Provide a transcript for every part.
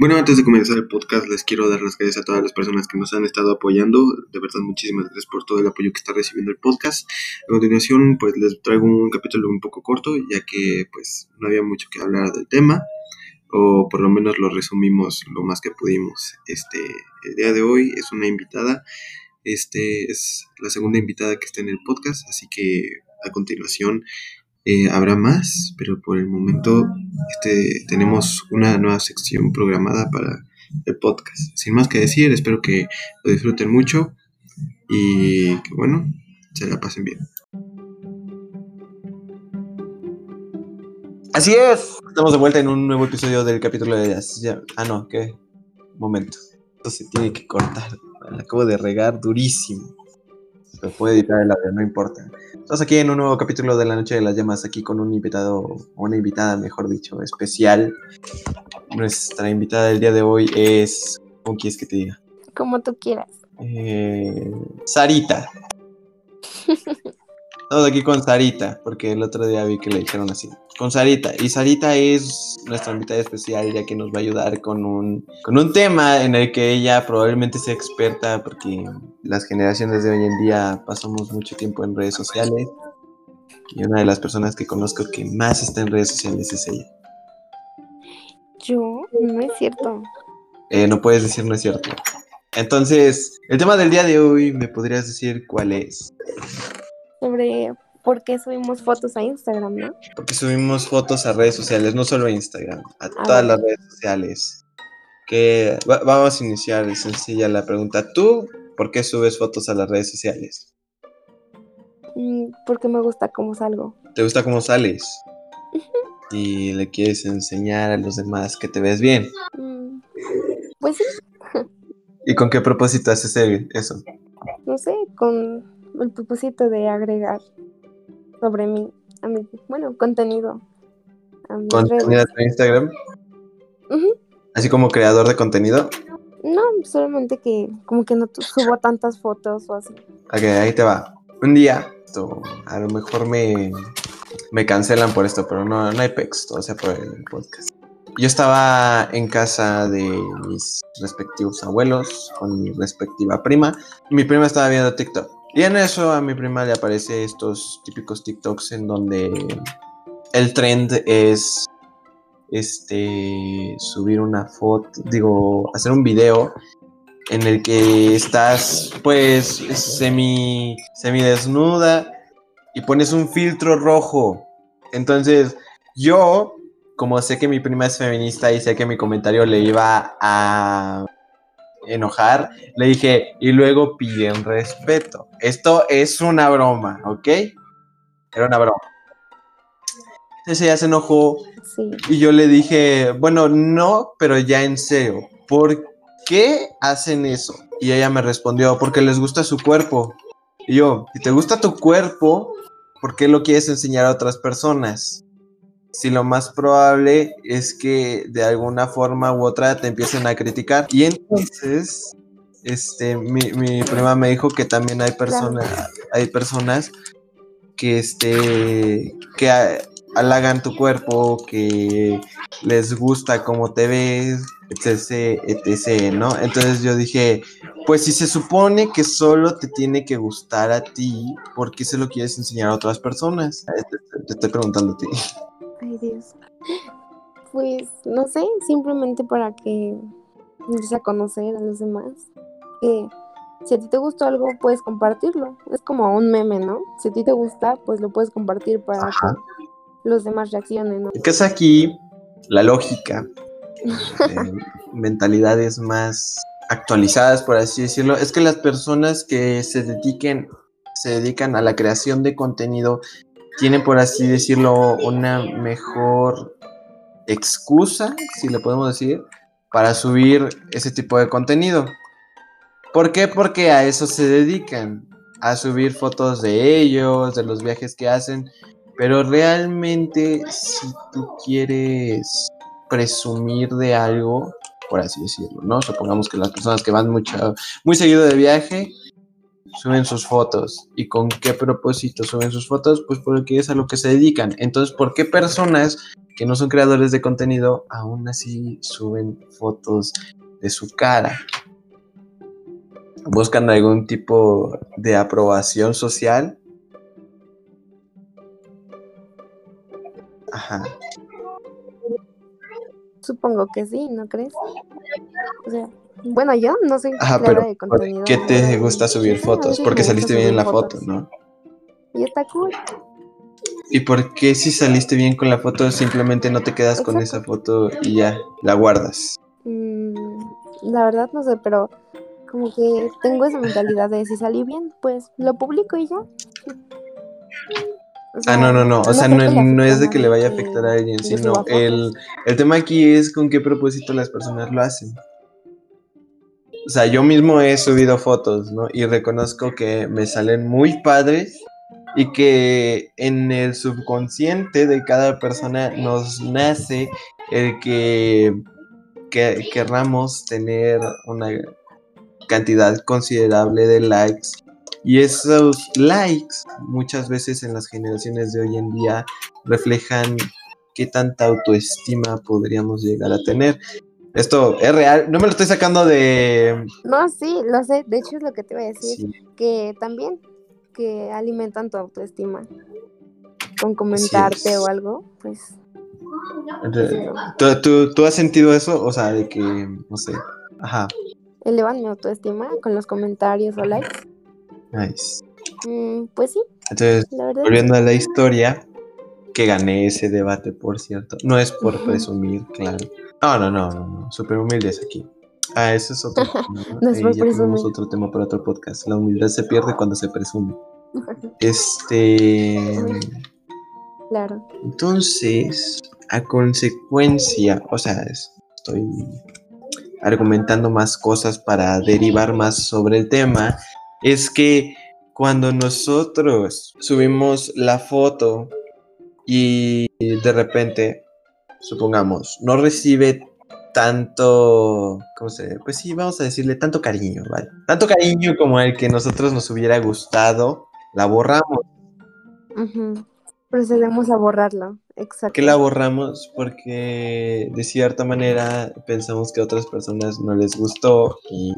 Bueno, antes de comenzar el podcast, les quiero dar las gracias a todas las personas que nos han estado apoyando. De verdad, muchísimas gracias por todo el apoyo que está recibiendo el podcast. A continuación, pues les traigo un capítulo un poco corto, ya que pues no había mucho que hablar del tema, o por lo menos lo resumimos lo más que pudimos. Este, el día de hoy es una invitada, este es la segunda invitada que está en el podcast, así que a continuación eh, habrá más, pero por el momento este, tenemos una nueva sección programada para el podcast. Sin más que decir, espero que lo disfruten mucho y que bueno, se la pasen bien. Así es, estamos de vuelta en un nuevo episodio del capítulo de... Ah, no, qué momento. Esto se tiene que cortar. acabo de regar durísimo. Se puede editar el audio, no importa. Estamos aquí en un nuevo capítulo de La Noche de las Llamas, aquí con un invitado, o una invitada, mejor dicho, especial. Nuestra invitada del día de hoy es. ¿Cómo quieres que te diga? Como tú quieras. Eh, Sarita. Estamos aquí con Sarita, porque el otro día vi que le dijeron así. Con Sarita. Y Sarita es nuestra invitada especial, ya que nos va a ayudar con un, con un tema en el que ella probablemente sea experta, porque las generaciones de hoy en día pasamos mucho tiempo en redes sociales. Y una de las personas que conozco que más está en redes sociales es ella. Yo, no es cierto. Eh, no puedes decir no es cierto. Entonces, el tema del día de hoy, ¿me podrías decir cuál es? Sobre por qué subimos fotos a Instagram, ¿no? Porque subimos fotos a redes sociales, no solo a Instagram, a, todas las redes sociales. Que vamos a iniciar, es sencilla la pregunta. ¿Tú por qué subes fotos a las redes sociales? Mm, porque me gusta cómo salgo. ¿Te gusta cómo sales? y le quieres enseñar a los demás que te ves bien. Mm, pues sí. ¿Y con qué propósito haces eso? No sé, con el propósito de agregar sobre mí, a mi, bueno, contenido. A ¿Contenido en Instagram? ¿Así como creador de contenido? No, solamente que como que no subo tantas fotos o así. Ok, ahí te va. Un día, a lo mejor me, me cancelan por esto, pero no, no hay pex, todo sea por el podcast. Yo estaba en casa de mis respectivos abuelos con mi respectiva prima. Mi prima estaba viendo TikTok. Y en eso a mi prima le aparece estos típicos TikToks en donde el trend es este subir una foto, digo, hacer un video en el que estás pues semi semi desnuda y pones un filtro rojo. Entonces, yo como sé que mi prima es feminista y sé que mi comentario le iba a enojar, le dije, y luego piden respeto. Esto es una broma, ¿ok? Era una broma. Entonces ella se enojó y yo le dije, bueno, no, pero ya en serio, ¿por qué hacen eso? Y ella me respondió, porque les gusta su cuerpo. Y yo, si te gusta tu cuerpo, ¿por qué lo quieres enseñar a otras personas? Si lo más probable es que de alguna forma u otra te empiecen a criticar. Y entonces, este, mi, mi prima me dijo que también hay personas, hay personas que este, que halagan tu cuerpo, que les gusta cómo te ves, etc, etc, ¿no? Entonces yo dije, pues si se supone que solo te tiene que gustar a ti, ¿por qué se lo quieres enseñar a otras personas? te estoy preguntando a ti. Pues no sé, simplemente para que empieces a conocer a los demás. Que si a ti te gustó algo, puedes compartirlo. Es como un meme, ¿no? Si a ti te gusta, pues lo puedes compartir para que los demás reaccionen, ¿no? ¿Qué es aquí la lógica? Eh, mentalidades más actualizadas, por así decirlo, es que las personas que se dediquen, se dedican a la creación de contenido tiene, por así decirlo, una mejor excusa, si le podemos decir, para subir ese tipo de contenido. ¿Por qué? Porque a eso se dedican, a subir fotos de ellos, de los viajes que hacen, pero realmente si tú quieres presumir de algo, por así decirlo, ¿no? Supongamos que las personas que van mucho, muy seguido de viaje suben sus fotos. ¿Y con qué propósito suben sus fotos? Pues porque es a lo que se dedican. Entonces, ¿por qué personas que no son creadores de contenido, aún así suben fotos de su cara. Buscan algún tipo de aprobación social. Ajá. Supongo que sí, ¿no crees? O sea, bueno, yo no soy Ajá, creadora pero de ¿por contenido. qué te gusta subir fotos? Porque saliste bien en la foto. ¿no? Y está cool. ¿Y por qué si saliste bien con la foto simplemente no te quedas con esa foto y ya la guardas? Mm, la verdad no sé, pero como que tengo esa mentalidad de si salí bien, pues lo publico y ya. O Ah, no, no, no. O sea, no, no es de que le vaya a afectar a alguien, sino el, el tema aquí es con qué propósito las personas lo hacen. O sea, yo mismo he subido fotos, ¿no? Y reconozco que me salen muy padres y que en el subconsciente de cada persona nos nace el que, que querramos tener una cantidad considerable de likes y esos likes muchas veces en las generaciones de hoy en día reflejan qué tanta autoestima podríamos llegar a tener. Esto es real, no me lo estoy sacando de... No, sí, lo sé. De hecho es lo que te iba a decir. Sí, Que también que alimentan tu autoestima. Con comentarte o algo, pues ¿Tú, tú, tú has sentido eso? O sea, de que, no sé. Ajá, elevan mi autoestima con los comentarios o likes. nice. Mm, pues sí, Entonces, volviendo a la historia, que gané ese debate, por cierto. No es por presumir, claro. No, no, no, no, no. Súper humildes aquí. Ah, ese es otro tema. ya tenemos otro tema para otro podcast. La humildad se pierde cuando se presume. Este. Claro. Entonces, a consecuencia, o sea, es- estoy argumentando más cosas para derivar más sobre el tema, es que cuando nosotros subimos la foto y de repente, supongamos, no recibe tanto, ¿cómo se Pues sí, vamos a decirle tanto cariño, ¿vale? Tanto cariño como el que nosotros nos hubiera gustado, la borramos. Ujú. Procedemos a borrarlo. Exacto. que la borramos porque de cierta manera pensamos que a otras personas no les gustó y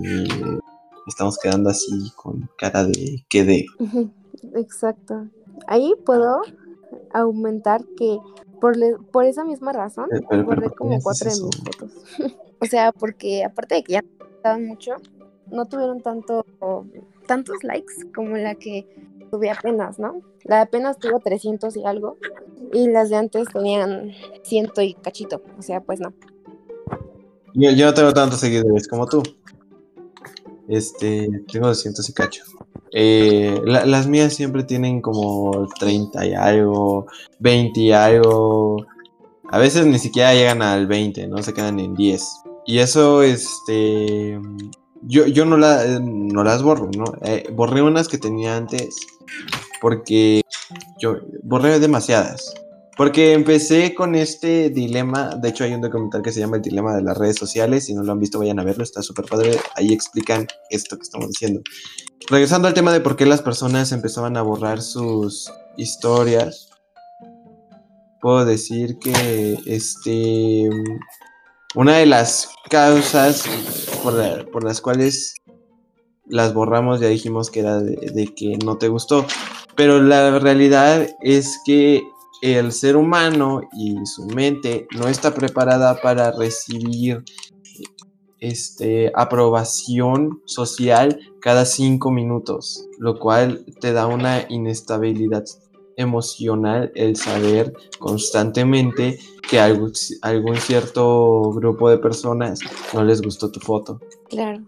estamos quedando así con cara de quedé. Ujú, Exacto. Ahí puedo aumentar que por, le- por esa misma razón pero- pero borré ¿por qué como cuatro de mis fotos. o sea, porque aparte de que ya me gustaban mucho, no tuvieron tanto tantos likes como la que tuve apenas, ¿no? La de apenas tuvo 300 y algo y las de antes tenían ciento y cachito. O sea, pues no. Yo, yo no tengo tantos seguidores como tú. Este, tengo 200 y cacho. Eh, la- las mías siempre tienen como 30 y algo, 20 y algo. A veces ni siquiera llegan al 20, ¿no? Se quedan en 10. Y eso, este. Yo, yo no, la, no las borro, ¿no? Eh, borré unas que tenía antes porque yo borré demasiadas. Porque empecé con este dilema, de hecho hay un documental que se llama El dilema de las redes sociales, si no lo han visto vayan a verlo, está súper padre, ahí explican esto que estamos diciendo. Regresando al tema de por qué las personas empezaban a borrar sus historias, puedo decir que este una de las causas por, la- por las cuales las borramos ya dijimos que era de que no te gustó, pero la realidad es que el ser humano y su mente no está preparada para recibir este, aprobación social cada cinco minutos, lo cual te da una inestabilidad emocional el saber constantemente que algún, algún cierto grupo de personas no les gustó tu foto. Claro.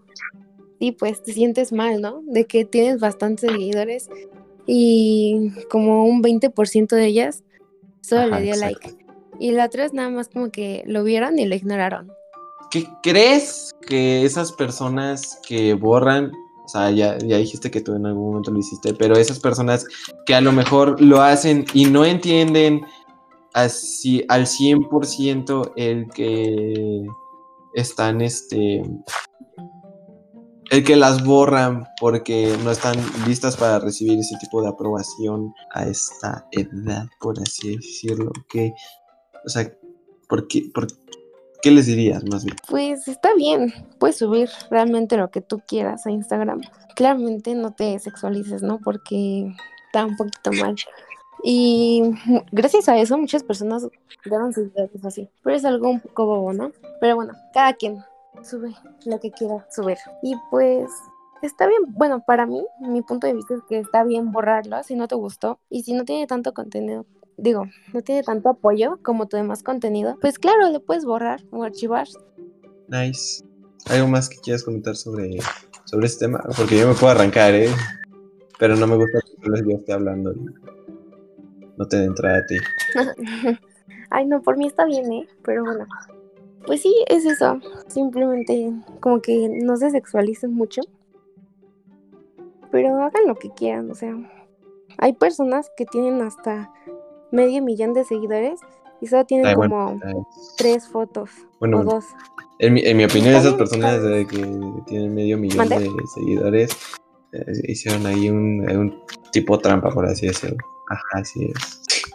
Sí, pues te sientes mal, ¿no? De que tienes bastantes seguidores y como un 20% de ellas solo Ajá, le dio exacto. like. Y la otra es nada más como que lo vieron y lo ignoraron. ¿Qué crees que esas personas que borran, o sea, ya, ya dijiste que tú en algún momento lo hiciste, pero esas personas que a lo mejor lo hacen y no entienden así al 100% el que están, este, el que las borran porque no están listas para recibir ese tipo de aprobación a esta edad, por así decirlo, que, o sea, ¿Por qué, por qué les dirías más bien? Pues está bien, puedes subir realmente lo que tú quieras a Instagram. Claramente no te sexualices, ¿no? Porque está un poquito mal. Y gracias a eso muchas personas dieron sus datos así. Pero es algo un poco bobo, ¿no? Pero bueno, cada quien sube lo que quiera subir. Y pues está bien, bueno, para mí, mi punto de vista es que está bien borrarlo si no te gustó y si no tiene tanto contenido, digo, no tiene tanto apoyo como tu demás contenido, pues claro, lo puedes borrar o archivar. Nice. ¿Algo más que quieras comentar sobre, sobre este tema? Porque yo me puedo arrancar, ¿eh? Pero no me gusta que yo esté hablando. No te de entrada a ti. Ay, no, por mí está bien, ¿eh? Pero bueno. Pues sí, es eso. Simplemente como que no se sexualicen mucho. Pero hagan lo que quieran, o sea. Hay personas que tienen hasta medio millón de seguidores y solo tienen como tres fotos o dos. En mi, en mi opinión, esas personas de que tienen medio millón de seguidores eh, hicieron ahí un, un, tipo trampa, por así decirlo. Ajá, así es.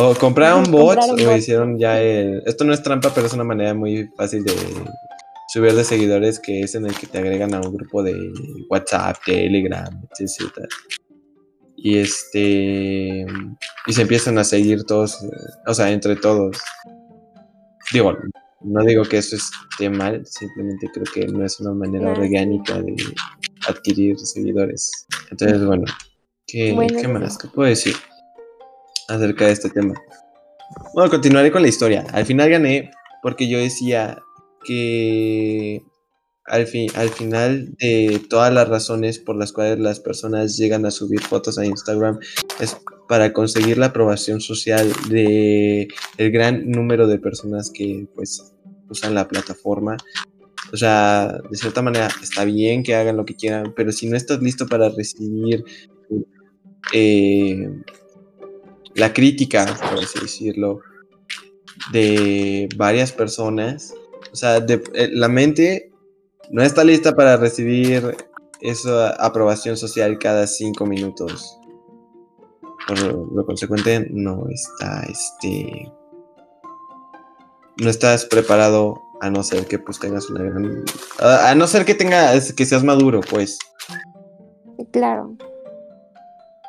O compraron bots o hicieron ya el... Esto no es trampa, pero es una manera muy fácil de subir de seguidores que es en el que te agregan a un grupo de WhatsApp, Telegram, etc. Y este. Y se empiezan a seguir todos, o sea, entre todos. Digo, no digo que eso esté mal, simplemente creo que no es una manera orgánica de adquirir seguidores. Entonces, bueno, ¿qué, ¿qué más? ¿Qué puedo decir acerca de este tema? Bueno, continuaré con la historia. Al final gané porque yo decía que al, fin, al final de todas las razones por las cuales las personas llegan a subir fotos a Instagram es para conseguir la aprobación social de el gran número de personas que pues usan la plataforma. O sea, de cierta manera está bien que hagan lo que quieran, pero si no estás listo para recibir eh, la crítica, por así decirlo, de varias personas, o sea, eh, la mente no está lista para recibir esa aprobación social cada cinco minutos. Por lo consecuente, no está, este, no estás preparado a no ser que pues tengas una gran, a, no ser que tengas, que seas maduro, pues. Claro.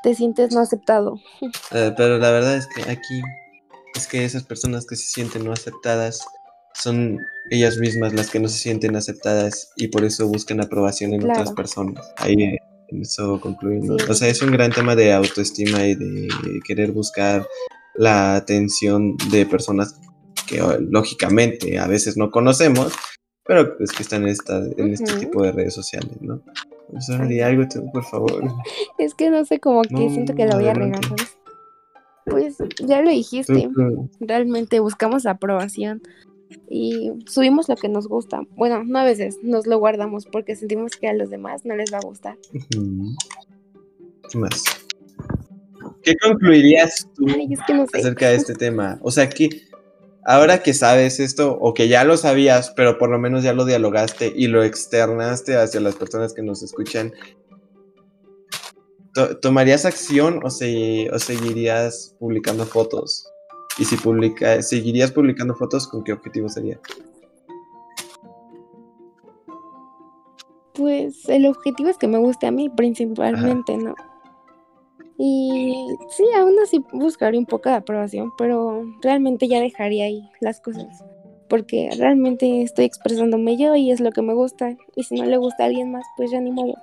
Te sientes no aceptado. Eh, pero la verdad es que aquí es que esas personas que se sienten no aceptadas son ellas mismas las que no se sienten aceptadas y por eso buscan aprobación en otras personas. Ahí en eso concluimos. O sea, es un gran tema de autoestima y de querer buscar la atención de personas que lógicamente a veces no conocemos, pero pues que están en, esta, en este tipo de redes sociales, ¿no? O sea, di algo tú, por favor. Es que no sé cómo que siento que lo voy a regar, Pues ya lo dijiste. Realmente buscamos aprobación y subimos lo que nos gusta. Bueno, no a veces, nos lo guardamos porque sentimos que a los demás no les va a gustar. ¿Qué más? ¿Qué concluirías tú acerca de este tema? O sea, que ahora que sabes esto o que ya lo sabías, pero por lo menos ya lo dialogaste y lo externaste hacia las personas que nos escuchan, ¿tomarías acción o, o seguirías publicando fotos? Y si publica, seguirías publicando fotos, ¿con qué objetivo sería? Pues el objetivo es que me guste a mí principalmente, ¿no? Y sí, aún así buscaría un poco de aprobación, pero realmente ya dejaría ahí las cosas. Porque realmente estoy expresándome yo y es lo que me gusta. Y si no le gusta a alguien más, pues ya ni modo.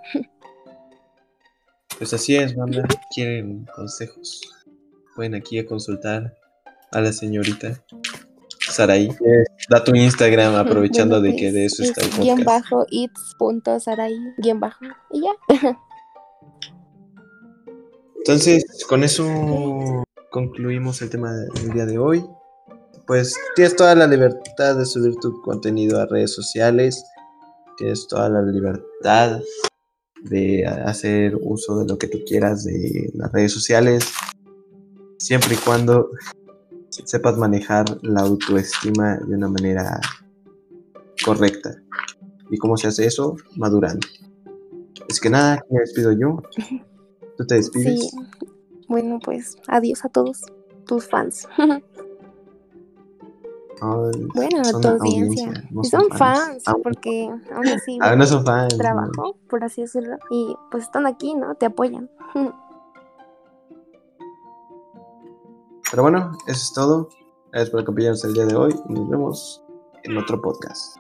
Pues así es, banda. Quieren consejos. Pueden aquí a consultar a la señorita Saraí. Da tu Instagram aprovechando de que de eso está el podcast. Guión bajo its.saraí, guion bajo, y ya. Entonces, con eso concluimos el tema del día de hoy. Pues tienes toda la libertad de subir tu contenido a redes sociales. Tienes toda la libertad de hacer uso de lo que tú quieras de las redes sociales. Siempre y cuando sepas manejar la autoestima de una manera correcta. ¿Y cómo se hace eso? Madurando. Es que nada, me despido yo. ¿Tú te despides? Sí. Bueno, pues adiós a todos tus fans. Bueno, tu audiencia. no son fans, Ah, porque aún así ah, no son fans. no. trabajo, por así decirlo, y pues están aquí, ¿no? Te apoyan. Pero bueno, eso es todo. Gracias por acompañarnos el día de hoy y nos vemos en otro podcast.